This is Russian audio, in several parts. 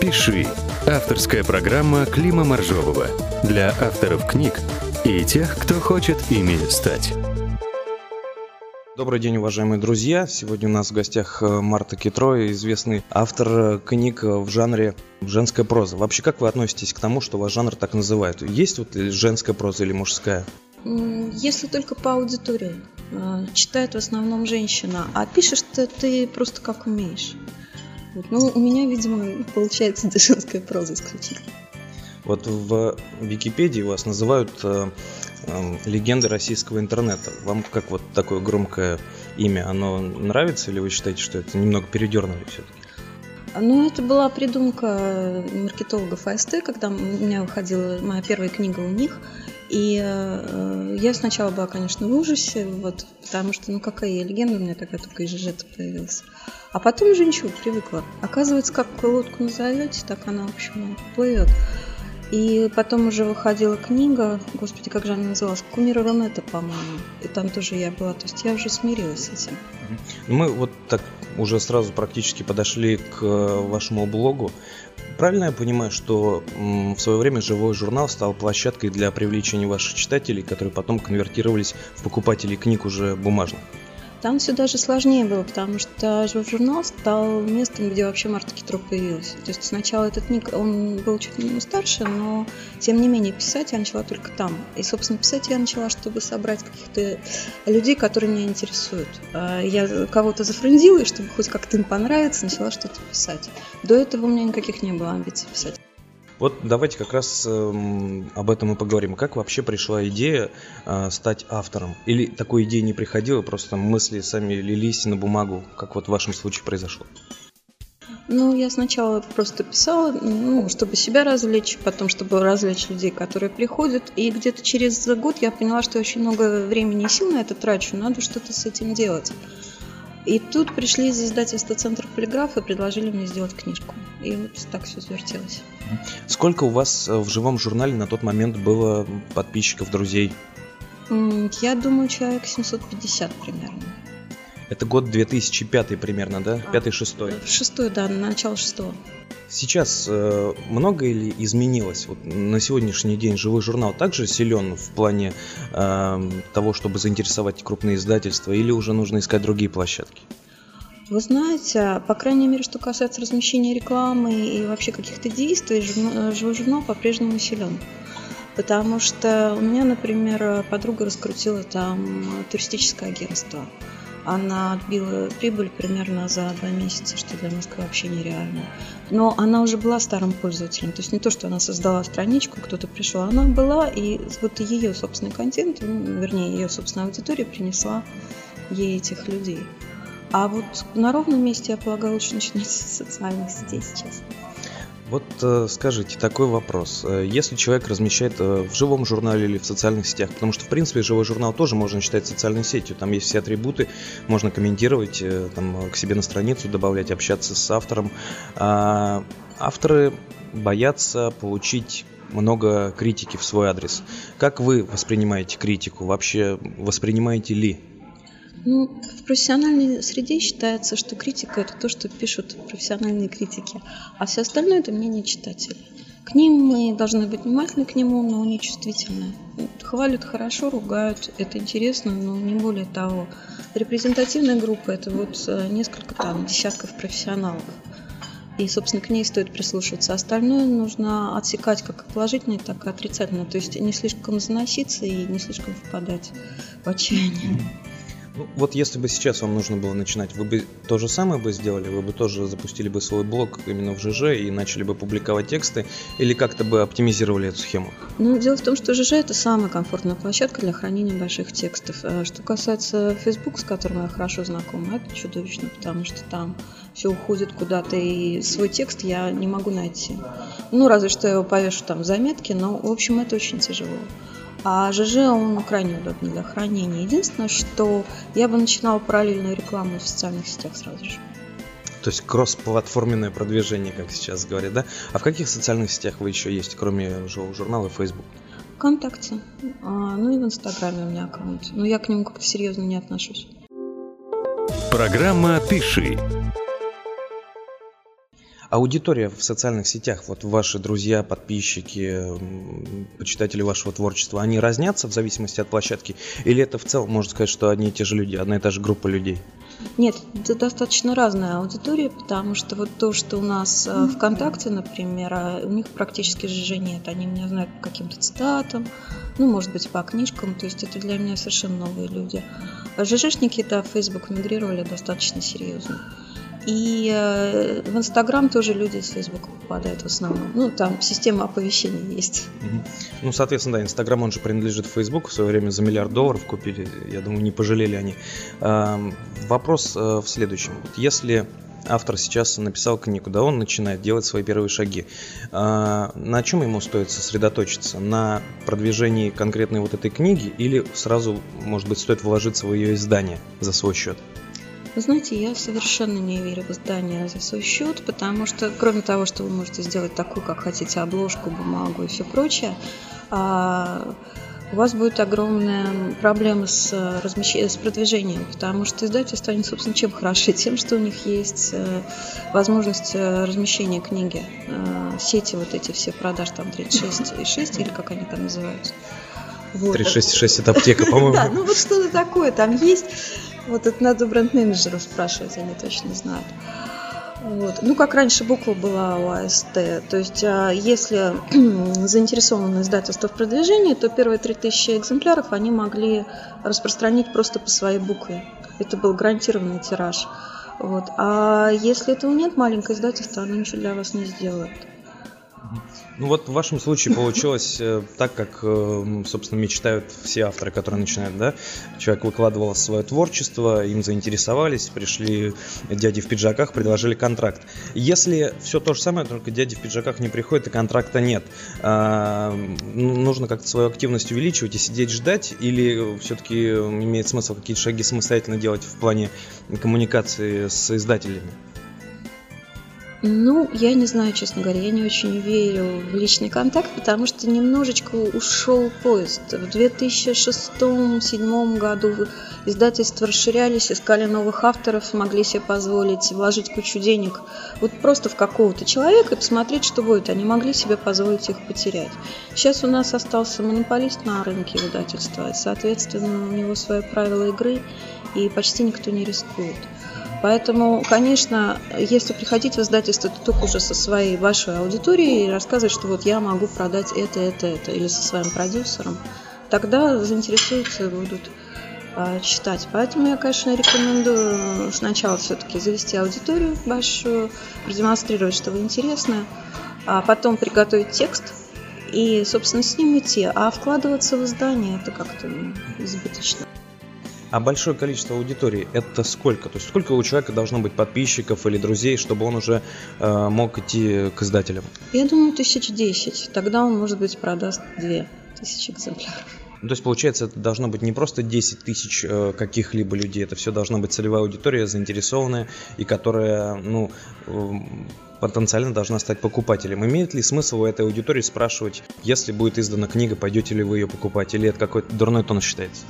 «Пиши» — авторская программа Клима Моржового для авторов книг и тех, кто хочет ими стать. Добрый день, уважаемые друзья. Сегодня у нас в гостях э, Марта Китро, известный автор э, книг в жанре женская проза. Вообще, как вы относитесь к тому, что ваш жанр так называют? Есть вот женская проза или мужская? Если только по аудитории. Э, читает в основном женщина, а пишешь-то ты просто как умеешь. Вот. Ну, у меня, видимо, получается женская проза исключительно. Вот в Википедии вас называют э, э, легендой российского интернета. Вам как вот такое громкое имя, оно нравится или вы считаете, что это немного передернули все-таки? Ну, это была придумка маркетологов АСТ, когда у меня выходила моя первая книга у них. И э, я сначала была, конечно, в ужасе, вот, потому что, ну, какая я легенда, у меня такая только из ЖЖ появилась. А потом уже ничего, привыкла. Оказывается, как лодку назовете, так она, в общем, плывет. И потом уже выходила книга, господи, как же она называлась, Кумира Ронета, по-моему. И там тоже я была, то есть я уже смирилась с этим. Мы вот так уже сразу практически подошли к вашему блогу. Правильно я понимаю, что в свое время живой журнал стал площадкой для привлечения ваших читателей, которые потом конвертировались в покупателей книг уже бумажных? Там все даже сложнее было, потому что журнал стал местом, где вообще Марта Китрук появилась. То есть сначала этот ник, он был чуть старше, но тем не менее писать я начала только там. И, собственно, писать я начала, чтобы собрать каких-то людей, которые меня интересуют. А я кого-то зафрендила, и чтобы хоть как-то им понравиться, начала что-то писать. До этого у меня никаких не было амбиций писать. Вот давайте как раз э, об этом и поговорим. Как вообще пришла идея э, стать автором? Или такой идеи не приходило, просто мысли сами лились на бумагу, как вот в вашем случае произошло? Ну, я сначала просто писала, ну, чтобы себя развлечь, потом, чтобы развлечь людей, которые приходят. И где-то через год я поняла, что очень много времени и сил на это трачу, надо что-то с этим делать. И тут пришли из издательства «Центр полиграф» и предложили мне сделать книжку. И вот так все завертелось. Сколько у вас э, в живом журнале на тот момент было подписчиков, друзей? Я думаю, человек 750 примерно. Это год 2005 примерно, да? А, Пятый, шестой. Шестой, да, начало шестого. Сейчас э, много или изменилось? Вот на сегодняшний день живой журнал также силен в плане э, того, чтобы заинтересовать крупные издательства, или уже нужно искать другие площадки? Вы знаете, по крайней мере, что касается размещения рекламы и вообще каких-то действий, живой журнал по-прежнему силен. Потому что у меня, например, подруга раскрутила там туристическое агентство она отбила прибыль примерно за два месяца, что для Москвы вообще нереально. Но она уже была старым пользователем, то есть не то, что она создала страничку, кто-то пришел, она была, и вот ее собственный контент, ну, вернее, ее собственная аудитория принесла ей этих людей. А вот на ровном месте, я полагаю, лучше начинать с социальных сетей сейчас. Вот э, скажите, такой вопрос. Э, если человек размещает э, в живом журнале или в социальных сетях, потому что, в принципе, живой журнал тоже можно считать социальной сетью, там есть все атрибуты, можно комментировать, там, к себе на страницу добавлять, общаться с автором. А авторы боятся получить много критики в свой адрес. Как вы воспринимаете критику? Вообще воспринимаете ли? Ну, в профессиональной среде считается, что критика – это то, что пишут профессиональные критики, а все остальное – это мнение читателей. К ним мы должны быть внимательны к нему, но не чувствительны. Хвалят хорошо, ругают, это интересно, но не более того. Репрезентативная группа – это вот э, несколько там десятков профессионалов. И, собственно, к ней стоит прислушиваться. Остальное нужно отсекать как положительное, так и отрицательное. То есть не слишком заноситься и не слишком впадать в отчаяние. Ну, вот если бы сейчас вам нужно было начинать, вы бы то же самое бы сделали? Вы бы тоже запустили бы свой блог именно в ЖЖ и начали бы публиковать тексты? Или как-то бы оптимизировали эту схему? Ну, дело в том, что ЖЖ – это самая комфортная площадка для хранения больших текстов. А что касается Facebook, с которым я хорошо знакома, это чудовищно, потому что там все уходит куда-то, и свой текст я не могу найти. Ну, разве что я его повешу там в заметки, но, в общем, это очень тяжело. А ЖЖ, он крайне удобный для хранения. Единственное, что я бы начинала параллельную рекламу в социальных сетях сразу же. То есть кросс-платформенное продвижение, как сейчас говорят, да? А в каких социальных сетях вы еще есть, кроме журнала и Facebook? Вконтакте. А, ну и в Инстаграме у меня аккаунт. Но я к нему как-то серьезно не отношусь. Программа «Пиши». Аудитория в социальных сетях, вот ваши друзья, подписчики, почитатели вашего творчества, они разнятся в зависимости от площадки? Или это в целом, можно сказать, что одни и те же люди, одна и та же группа людей? Нет, это достаточно разная аудитория, потому что вот то, что у нас э, ВКонтакте, например, а у них практически же нет. Они меня знают по каким-то цитатам, ну, может быть, по книжкам, то есть это для меня совершенно новые люди. А ЖЖшники, да, в Facebook мигрировали достаточно серьезно. И э, в Инстаграм тоже люди из Фейсбука попадают в основном. Ну, там система оповещений есть. Ну, соответственно, да, Инстаграм, он же принадлежит Фейсбуку. В свое время за миллиард долларов купили. Я думаю, не пожалели они. Вопрос э, в следующем. Если автор сейчас написал книгу, да, он начинает делать свои первые шаги. А, на чем ему стоит сосредоточиться? На продвижении конкретной вот этой книги или сразу, может быть, стоит вложиться в ее издание за свой счет? Вы знаете, я совершенно не верю в издание за свой счет, потому что, кроме того, что вы можете сделать такую, как хотите, обложку, бумагу и все прочее, а, у вас будет огромная проблема с, размещ... с продвижением, потому что издательство, они, собственно, чем хороши? Тем, что у них есть э, возможность э, размещения книги, э, сети вот эти все продаж, там 36 и 6, или как они там называются. Вот. 366 это аптека, по-моему. Да, ну вот что-то такое там есть. Вот это надо бренд-менеджеров спрашивать, они точно знают. Вот. Ну, как раньше буква была у АСТ. То есть, а, если заинтересовано издательство в продвижении, то первые 3000 экземпляров они могли распространить просто по своей букве. Это был гарантированный тираж. Вот. А если этого нет, маленькое издательство, оно ничего для вас не сделает. Ну вот в вашем случае получилось э, так, как, э, собственно, мечтают все авторы, которые начинают, да? Человек выкладывал свое творчество, им заинтересовались, пришли дяди в пиджаках, предложили контракт. Если все то же самое, только дяди в пиджаках не приходят и контракта нет, а, нужно как-то свою активность увеличивать и сидеть ждать, или все-таки имеет смысл какие-то шаги самостоятельно делать в плане коммуникации с издателями? Ну, я не знаю, честно говоря, я не очень верю в личный контакт, потому что немножечко ушел поезд. В 2006-2007 году издательства расширялись, искали новых авторов, могли себе позволить вложить кучу денег вот просто в какого-то человека и посмотреть, что будет. Они могли себе позволить их потерять. Сейчас у нас остался монополист на рынке издательства, и, соответственно, у него свои правила игры, и почти никто не рискует. Поэтому, конечно, если приходить в издательство, то только уже со своей вашей аудиторией и рассказывать, что вот я могу продать это, это, это, или со своим продюсером, тогда заинтересуются и будут а, читать. Поэтому я, конечно, рекомендую сначала все-таки завести аудиторию большую, продемонстрировать, что вы интересны, а потом приготовить текст и, собственно, с ним идти. А вкладываться в издание это как-то избыточно. А большое количество аудитории это сколько? То есть сколько у человека должно быть подписчиков или друзей, чтобы он уже э, мог идти к издателям? Я думаю, тысяч десять. Тогда он, может быть, продаст две тысячи экземпляров. Ну, то есть, получается, это должно быть не просто 10 тысяч э, каких-либо людей, это все должна быть целевая аудитория, заинтересованная, и которая, ну, э, потенциально должна стать покупателем. Имеет ли смысл у этой аудитории спрашивать, если будет издана книга, пойдете ли вы ее покупать, или это какой-то дурной тон считается?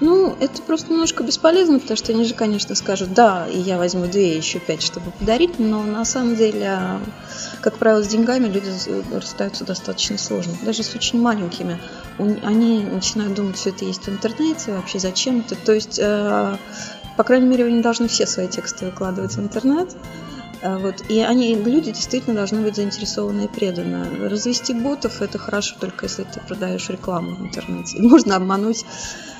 Ну, это просто немножко бесполезно, потому что они же, конечно, скажут, да, и я возьму две, еще пять, чтобы подарить, но на самом деле, как правило, с деньгами люди расстаются достаточно сложно, даже с очень маленькими. Они начинают думать, все это есть в интернете, вообще зачем это. То есть, э, по крайней мере, не должны все свои тексты выкладывать в интернет. Э, вот. И они, люди действительно должны быть заинтересованы и преданы. Развести ботов – это хорошо только если ты продаешь рекламу в интернете. Можно обмануть а,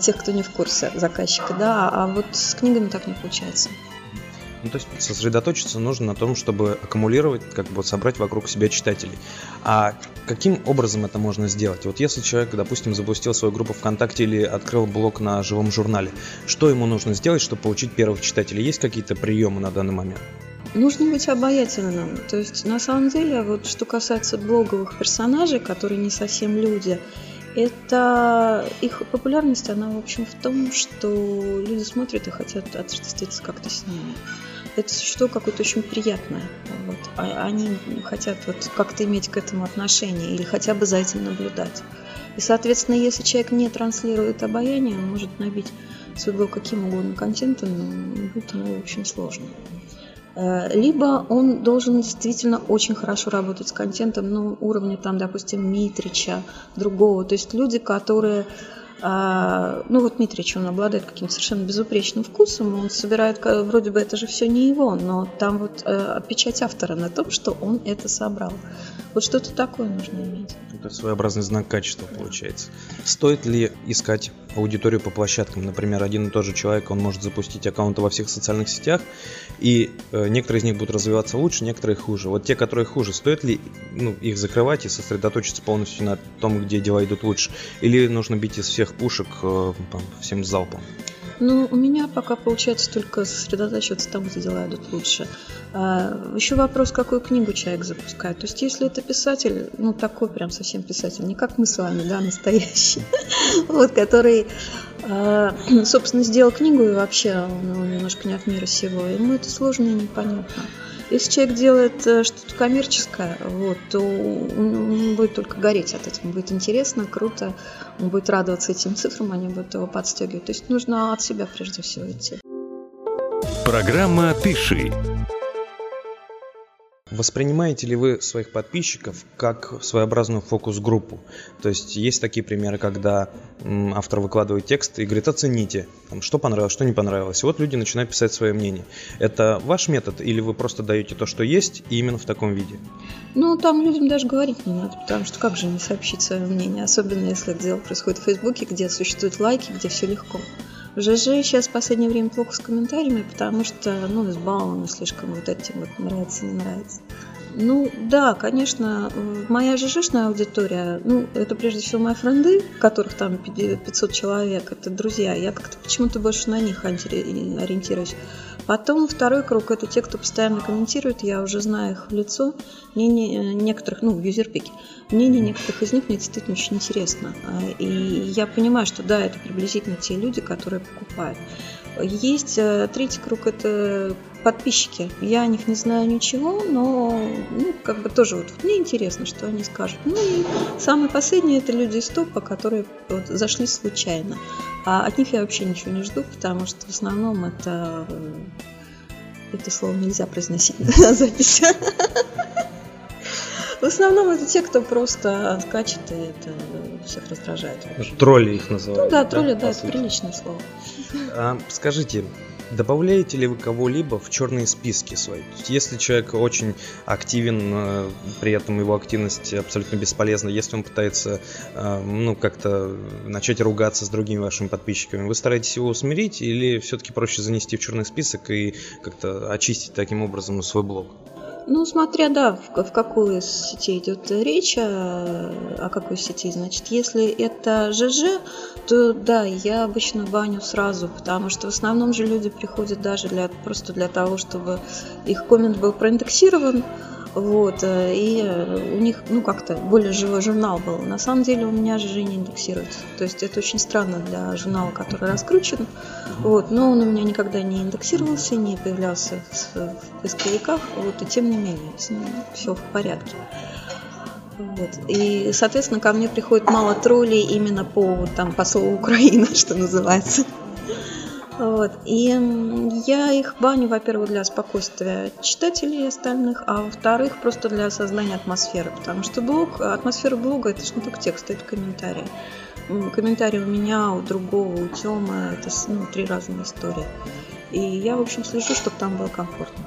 тех, кто не в курсе заказчика, да, а вот с книгами так не получается. Ну, то есть сосредоточиться нужно на том, чтобы аккумулировать, как бы собрать вокруг себя читателей. А каким образом это можно сделать? Вот если человек, допустим, запустил свою группу ВКонтакте или открыл блог на живом журнале, что ему нужно сделать, чтобы получить первых читателей? Есть какие-то приемы на данный момент? Нужно быть обаятельным. То есть, на самом деле, вот что касается блоговых персонажей, которые не совсем люди, это их популярность, она, в общем, в том, что люди смотрят и хотят отождествиться как-то с ними. Это существо какое-то очень приятное. Вот. А они хотят вот как-то иметь к этому отношение или хотя бы за этим наблюдать. И, соответственно, если человек не транслирует обаяние, он может набить свой блог каким угодно контентом, но будет ему очень сложно. Э, либо он должен действительно очень хорошо работать с контентом, ну, уровня там, допустим, Митрича, другого. То есть люди, которые ну вот Митрич, он обладает каким-то совершенно безупречным вкусом, он собирает, вроде бы это же все не его, но там вот э, печать автора на том, что он это собрал. Вот что-то такое нужно иметь. Это своеобразный знак качества получается. Стоит ли искать аудиторию по площадкам? Например, один и тот же человек, он может запустить аккаунты во всех социальных сетях, и э, некоторые из них будут развиваться лучше, некоторые хуже. Вот те, которые хуже, стоит ли ну, их закрывать и сосредоточиться полностью на том, где дела идут лучше? Или нужно бить из всех пушек э, там, всем залпом? Ну, у меня пока получается только сосредотачиваться там, где дела идут лучше. А, еще вопрос, какую книгу человек запускает. То есть, если это писатель, ну, такой прям совсем писатель, не как мы с вами, да, настоящий, вот, который, а, собственно, сделал книгу и вообще немножко не от мира сего, ему это сложно и непонятно. Если человек делает э, что-то коммерческое, вот, то будет только гореть от этого. Будет интересно, круто, он будет радоваться этим цифрам, они будут его подстегивать. То есть нужно от себя прежде всего идти. Программа «Пиши». Воспринимаете ли вы своих подписчиков как своеобразную фокус-группу? То есть есть такие примеры, когда автор выкладывает текст и говорит, оцените, что понравилось, что не понравилось. И вот люди начинают писать свое мнение. Это ваш метод или вы просто даете то, что есть, и именно в таком виде? Ну, там людям даже говорить не надо, потому что как же не сообщить свое мнение, особенно если это дело происходит в Фейсбуке, где существуют лайки, где все легко. ЖЖ сейчас в последнее время плохо с комментариями, потому что, ну, избалованы слишком вот этим вот нравится, не нравится. Ну, да, конечно, моя ЖЖшная аудитория, ну, это прежде всего мои френды, которых там 500 человек, это друзья, я как-то почему-то больше на них ориентируюсь. Потом второй круг – это те, кто постоянно комментирует, я уже знаю их в лицо, мнение некоторых, ну, в юзерпике, мнение некоторых из них мне действительно очень интересно. А, и я понимаю, что да, это приблизительно те люди, которые покупают. Есть э, третий круг – это подписчики. Я о них не знаю ничего, но ну, как бы тоже вот мне интересно, что они скажут. Ну и самые последние – это люди из топа, которые вот зашли случайно. А от них я вообще ничего не жду, потому что в основном это... Э, это слово нельзя произносить на записи. В основном это те, кто просто скачет, и это всех раздражает. Тролли их называют. Ну да, тролли, да, да это приличное слово. А, скажите, Добавляете ли вы кого-либо в черные списки свои? Если человек очень активен, э, при этом его активность абсолютно бесполезна, если он пытается э, ну, как-то начать ругаться с другими вашими подписчиками, вы стараетесь его усмирить или все-таки проще занести в черный список и как-то очистить таким образом свой блог? Ну, смотря, да, в, в какой сети идет речь, о, о какой сети, значит, если это ЖЖ, то да, я обычно баню сразу, потому что в основном же люди приходят даже для, просто для того, чтобы их коммент был проиндексирован, вот, э, и э, у них, ну, как-то более живой журнал был. На самом деле у меня же не индексируется. То есть это очень странно для журнала, который раскручен. Вот, но он у меня никогда не индексировался, не появлялся в поисковиках. Вот, и тем не менее, с ним все в порядке. Вот. И, соответственно, ко мне приходит мало троллей именно по, там, по слову Украина, что называется. Вот. И я их баню, во-первых, для спокойствия читателей остальных, а во-вторых, просто для создания атмосферы. Потому что блог, атмосфера блога это же не только текст, это комментарии. Комментарий у меня, у другого, у Тёмы, это ну, три разные истории. И я, в общем, слежу, чтобы там было комфортно.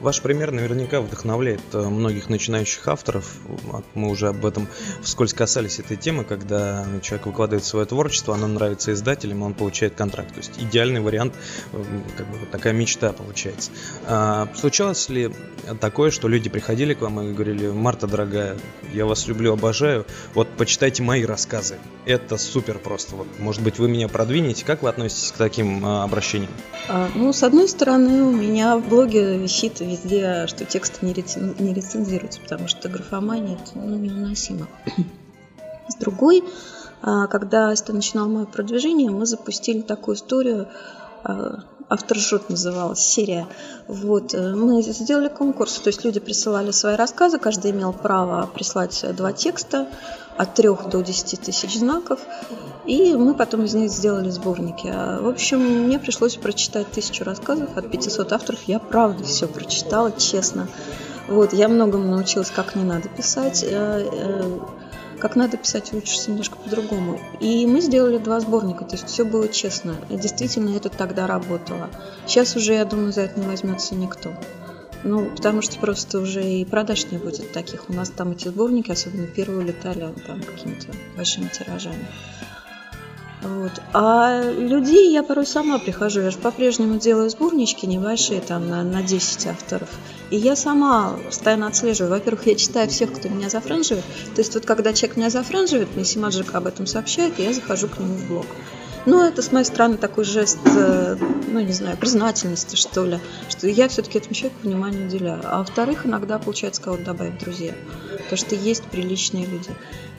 Ваш пример наверняка вдохновляет э, многих начинающих авторов. Мы уже об этом вскользь касались этой темы, когда человек выкладывает свое творчество, оно нравится издателям, он получает контракт. То есть идеальный вариант, э, как бы вот такая мечта получается. А, случалось ли такое, что люди приходили к вам и говорили, Марта, дорогая, я вас люблю, обожаю, вот почитайте мои рассказы. Это супер просто. Вот, может быть, вы меня продвинете. Как вы относитесь к таким а, обращениям? А, ну, с одной стороны, у меня в блоге висит везде, что тексты не, рецен, не рецензируются, потому что графомания это ну, невыносимо. С другой, а, когда это начинал мое продвижение, мы запустили такую историю, а, автор жжет называлась серия. Вот. Э, мы сделали конкурс, то есть люди присылали свои рассказы, каждый имел право прислать два текста от трех до десяти тысяч знаков, и мы потом из них сделали сборники. А, в общем, мне пришлось прочитать тысячу рассказов от 500 авторов. Я правда все прочитала, честно. Вот, я многому научилась, как не надо писать. Как надо писать, учишься немножко по-другому. И мы сделали два сборника, то есть все было честно. Действительно это тогда работало. Сейчас уже, я думаю, за это не возьмется никто. Ну, потому что просто уже и продаж не будет таких. У нас там эти сборники, особенно первые, летали там какими-то большими тиражами. Вот. А людей я порой сама прихожу, я же по-прежнему делаю сборнички небольшие, там на, на 10 авторов. И я сама постоянно отслеживаю. Во-первых, я читаю всех, кто меня зафранживает. То есть вот когда человек меня зафранживает, мне Симаджик об этом сообщает, и я захожу к нему в блог. Ну, это с моей стороны такой жест, э, ну, не знаю, признательности, что ли, что я все-таки этому человеку внимание уделяю. А во-вторых, иногда получается кого-то добавить друзья, потому что есть приличные люди.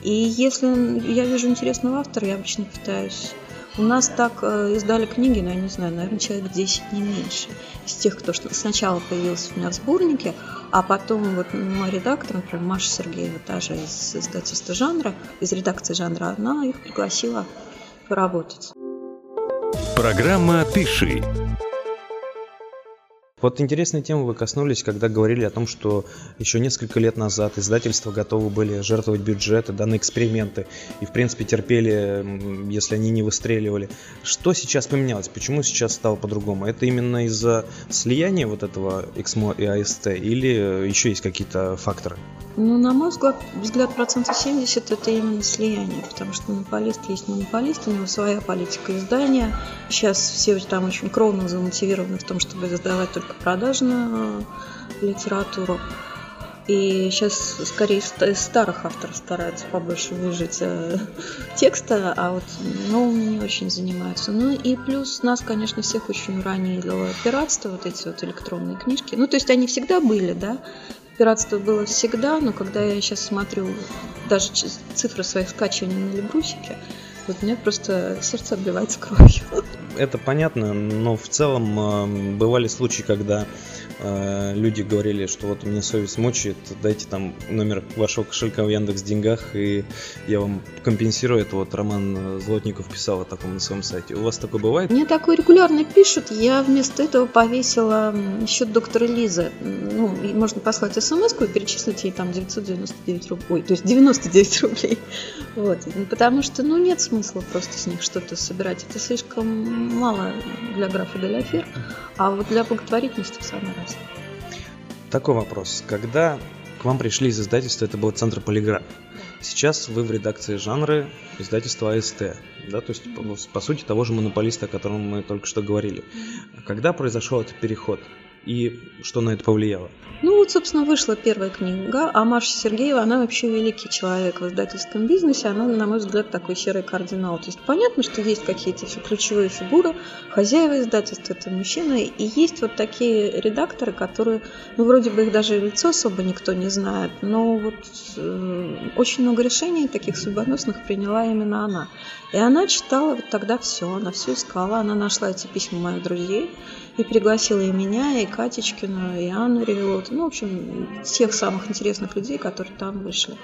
И если я вижу интересного автора, я обычно пытаюсь у нас так э, издали книги, ну, я не знаю, наверное, человек 10, не меньше. Из тех, кто сначала появился у меня в сборнике, а потом вот мой редактор, например, Маша Сергеева, та же из издательства жанра, из редакции жанра, она их пригласила поработать. Программа «Пиши». Вот интересной темы вы коснулись, когда говорили о том, что еще несколько лет назад издательства готовы были жертвовать бюджеты да, на эксперименты и, в принципе, терпели, если они не выстреливали. Что сейчас поменялось? Почему сейчас стало по-другому? Это именно из-за слияния вот этого XMO и AST или еще есть какие-то факторы? Ну, на мой взгляд, взгляд процентов 70 это именно слияние, потому что монополист есть монополист, у него своя политика издания. Сейчас все там очень кровно замотивированы в том, чтобы издавать только продажную э, литературу. И сейчас скорее из старых авторов стараются побольше выжить э, текста, а вот новыми не очень занимаются. Ну и плюс нас, конечно, всех очень уронило пиратство, вот эти вот электронные книжки. Ну, то есть они всегда были, да, пиратство было всегда, но когда я сейчас смотрю даже цифры своих скачиваний на Лебрусике, вот у меня просто сердце отбивается кровью. Это понятно, но в целом э, бывали случаи, когда Э, люди говорили, что вот мне совесть мучает, дайте там номер вашего кошелька в Яндекс Деньгах, и я вам компенсирую. Это вот Роман Злотников писал о таком на своем сайте. У вас такое бывает? Мне такое регулярно пишут. Я вместо этого повесила счет доктора Лизы. Ну, можно послать смс и перечислить ей там 999 рублей. Ой, то есть 99 рублей. Вот. Потому что, ну, нет смысла просто с них что-то собирать. Это слишком мало для графа Деляфер. А вот для благотворительности в самый раз. Такой вопрос. Когда к вам пришли из издательства, это был Центр Полиграф. Сейчас вы в редакции жанры издательства АСТ, да, то есть по, по сути того же монополиста, о котором мы только что говорили. Когда произошел этот переход? И что на это повлияло? Ну вот, собственно, вышла первая книга, а Маша Сергеева, она вообще великий человек в издательском бизнесе, она, на мой взгляд, такой серый кардинал. То есть понятно, что есть какие-то все ключевые фигуры, хозяева издательства это мужчины, и есть вот такие редакторы, которые, ну вроде бы их даже лицо особо никто не знает, но вот э, очень много решений таких судьбоносных приняла именно она. И она читала вот тогда все, она все искала, она нашла эти письма моих друзей, и пригласила и меня, и Катечкину, и Анну Ревелот. Ну, в общем, тех самых интересных людей, которые там вышли.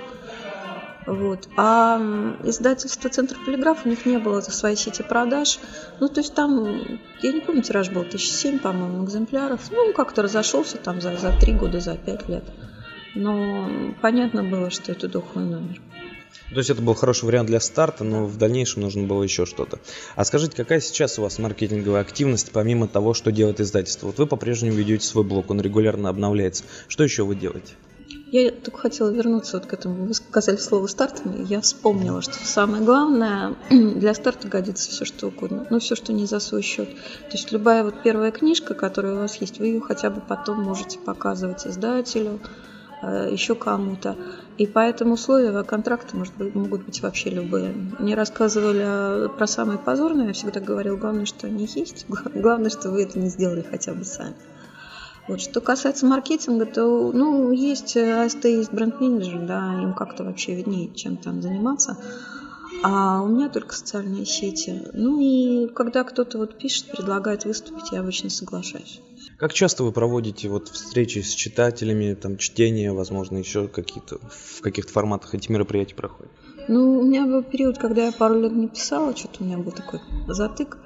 Вот. А издательство «Центр полиграф» у них не было своей сети продаж. Ну, то есть там, я не помню, тираж был тысяч семь, по-моему, экземпляров. Ну, как-то разошелся там за, за три года, за пять лет. Но понятно было, что это духовный номер. То есть это был хороший вариант для старта, но в дальнейшем нужно было еще что-то. А скажите, какая сейчас у вас маркетинговая активность, помимо того, что делает издательство? Вот вы по-прежнему ведете свой блог, он регулярно обновляется. Что еще вы делаете? Я только хотела вернуться вот к этому. Вы сказали слово старт, я вспомнила, что самое главное, для старта годится все что угодно, ну все, что не за свой счет. То есть любая вот первая книжка, которая у вас есть, вы ее хотя бы потом можете показывать издателю, еще кому-то. И поэтому условия контракта может быть, могут быть вообще любые. Мне рассказывали про самые позорные, я всегда говорил, главное, что они есть, главное, что вы это не сделали хотя бы сами. Вот. Что касается маркетинга, то ну, есть АСТ, есть бренд-менеджер, да, им как-то вообще виднее, чем там заниматься. А у меня только социальные сети. Ну и когда кто-то вот пишет, предлагает выступить, я обычно соглашаюсь. Как часто вы проводите вот встречи с читателями, там чтение, возможно, еще какие-то в каких-то форматах эти мероприятия проходят? Ну, у меня был период, когда я пару лет не писала, что-то у меня был такой затык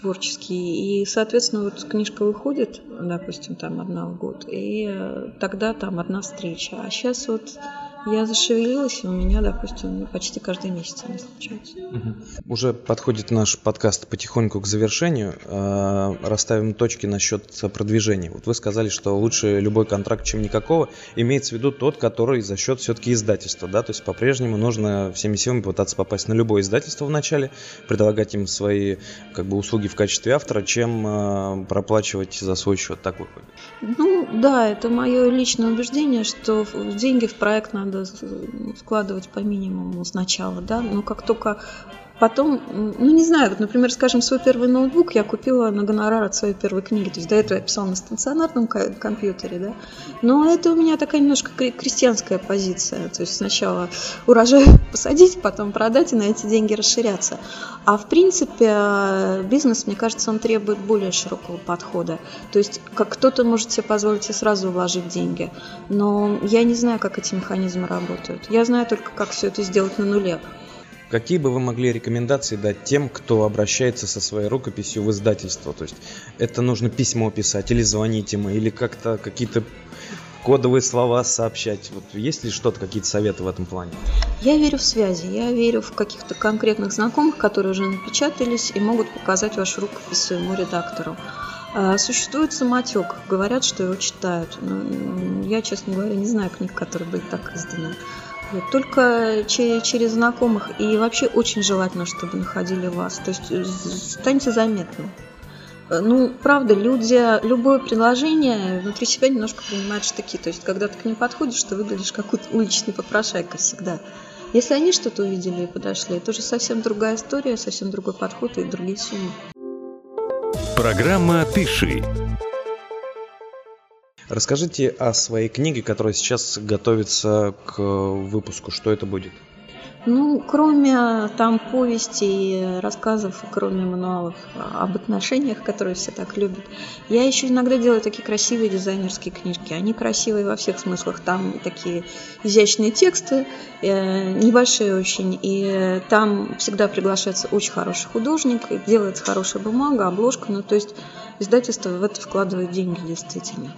творческий. И, соответственно, вот книжка выходит, допустим, там одна в год, и э, тогда там одна встреча. А сейчас вот я зашевелилась, и у меня, допустим, почти каждый месяц они случаются. Угу. Уже подходит наш подкаст потихоньку к завершению. Э, расставим точки насчет продвижения. Вот вы сказали, что лучше любой контракт, чем никакого. Имеется в виду тот, который за счет все-таки издательства, да, то есть по-прежнему нужно всеми силами пытаться попасть на любое издательство вначале, предлагать им свои как бы услуги в качестве автора, чем э, проплачивать за свой счет. Так выходит. Ну да, это мое личное убеждение, что деньги в проект надо надо складывать по минимуму сначала, да, но как только Потом, ну не знаю, вот, например, скажем, свой первый ноутбук я купила на гонорар от своей первой книги. То есть до этого я писала на стационарном компьютере, да. Но это у меня такая немножко крестьянская позиция. То есть сначала урожай посадить, потом продать и на эти деньги расширяться. А в принципе бизнес, мне кажется, он требует более широкого подхода. То есть как кто-то может себе позволить и сразу вложить деньги. Но я не знаю, как эти механизмы работают. Я знаю только, как все это сделать на нуле. Какие бы вы могли рекомендации дать тем, кто обращается со своей рукописью в издательство? То есть это нужно письмо писать или звонить ему, или как-то какие-то кодовые слова сообщать. Вот есть ли что-то, какие-то советы в этом плане? Я верю в связи, я верю в каких-то конкретных знакомых, которые уже напечатались и могут показать вашу рукопись своему редактору. А, существует самотек, говорят, что его читают. Но я, честно говоря, не знаю книг, которые были так изданы. Только через, через знакомых. И вообще очень желательно, чтобы находили вас. То есть э, станьте заметным. Э, ну, правда, люди, любое предложение внутри себя немножко принимают штыки. То есть, когда ты к ним подходишь, ты выглядишь как уличный попрошайка всегда. Если они что-то увидели и подошли, это уже совсем другая история, совсем другой подход и другие суммы. Программа «Пиши» Расскажите о своей книге, которая сейчас готовится к выпуску. Что это будет? Ну, кроме там повестей, рассказов, кроме мануалов об отношениях, которые все так любят, я еще иногда делаю такие красивые дизайнерские книжки. Они красивые во всех смыслах. Там такие изящные тексты, э, небольшие очень, и там всегда приглашается очень хороший художник, делается хорошая бумага, обложка. Ну, то есть издательство в это вкладывает деньги действительно.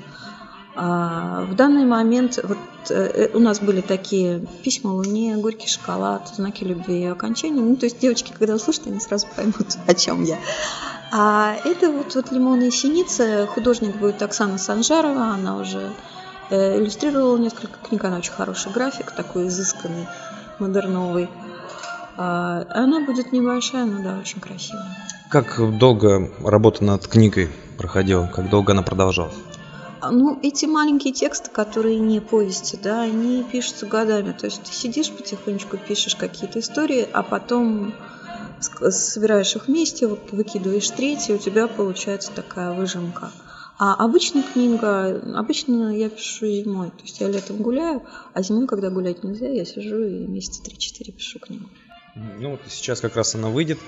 А в данный момент вот э, у нас были такие письма Луне, горький шоколад, знаки любви и окончания. Ну, то есть девочки, когда услышат, они сразу поймут, о чем я. А это вот, вот «Лимоны и синицы». Художник будет Оксана Санжарова. Она уже э, иллюстрировала несколько книг. Она очень хороший график, такой изысканный, модерновый. А, она будет небольшая, но да, очень красивая. Как долго работа над книгой проходила? Как долго она продолжалась? А, ну, эти маленькие тексты, которые не повести, да, они пишутся годами. То есть ты сидишь потихонечку, пишешь какие-то истории, а потом собираешь их вместе, выкидываешь третий, у тебя получается такая выжимка. А обычная книга, обычно я пишу зимой. То есть я летом гуляю, а зимой, когда гулять нельзя, я сижу и месяца 3-4 пишу книгу. Ну вот сейчас как раз она выйдет.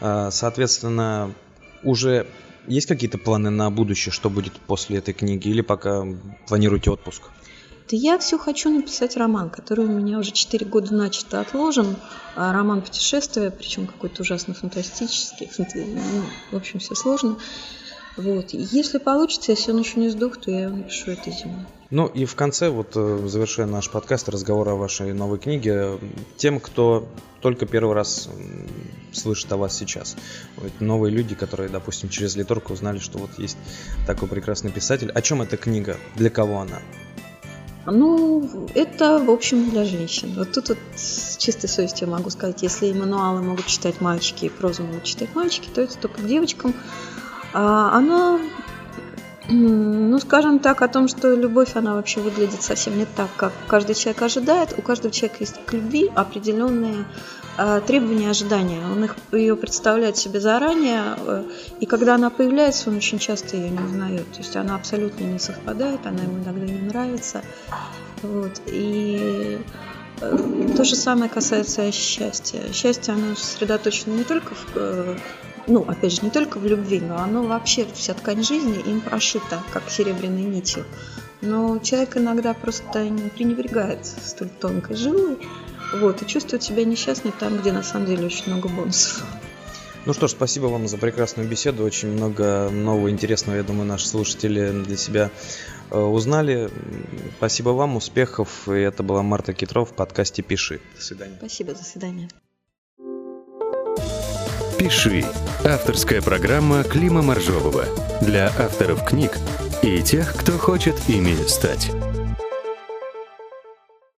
А, соответственно, уже есть какие-то планы на будущее, что будет после этой книги, или пока планируете отпуск? Да я все хочу написать роман, который у меня уже 4 года начато отложен. А роман путешествия, причем какой-то ужасно фантастический. Ну, в общем, все сложно. Вот. Если получится, если он еще не сдох, то я его напишу этой зимой. Ну и в конце, вот э, завершая наш подкаст, разговор о вашей новой книге, тем, кто только первый раз слышит о вас сейчас. Вот новые люди, которые, допустим, через Литорку узнали, что вот есть такой прекрасный писатель. О чем эта книга? Для кого она? Ну, это, в общем, для женщин. Вот тут вот с чистой совестью могу сказать, если мануалы могут читать мальчики и прозу могут читать мальчики, то это только девочкам. А, она, ну, скажем так, о том, что любовь, она вообще выглядит совсем не так, как каждый человек ожидает. У каждого человека есть к любви определенные а, требования, ожидания. Он их ее представляет себе заранее, э, и когда она появляется, он очень часто ее не узнает. То есть она абсолютно не совпадает, она ему иногда не нравится. Вот. И Э, то же самое касается счастья. Счастье, оно сосредоточено не только в, э, ну, опять же, не только в любви, но оно вообще, вся ткань жизни им прошита, как серебряной нитью. Но человек иногда просто не пренебрегает столь тонкой жилой, вот, и чувствует себя несчастной там, где на самом деле очень много бонусов. Ну что ж, спасибо вам за прекрасную беседу. Очень много нового интересного, я думаю, наши слушатели для себя э, узнали. Спасибо вам, успехов. И это была Марта Китров в подкасте «Пиши». До свидания. Спасибо, до свидания. «Пиши» – авторская программа Клима Моржового для авторов книг и тех, кто хочет ими стать.